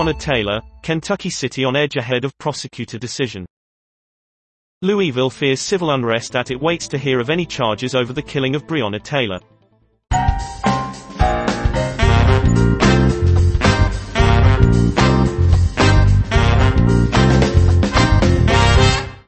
Breonna Taylor, Kentucky City on edge ahead of prosecutor decision. Louisville fears civil unrest at it waits to hear of any charges over the killing of Breonna Taylor.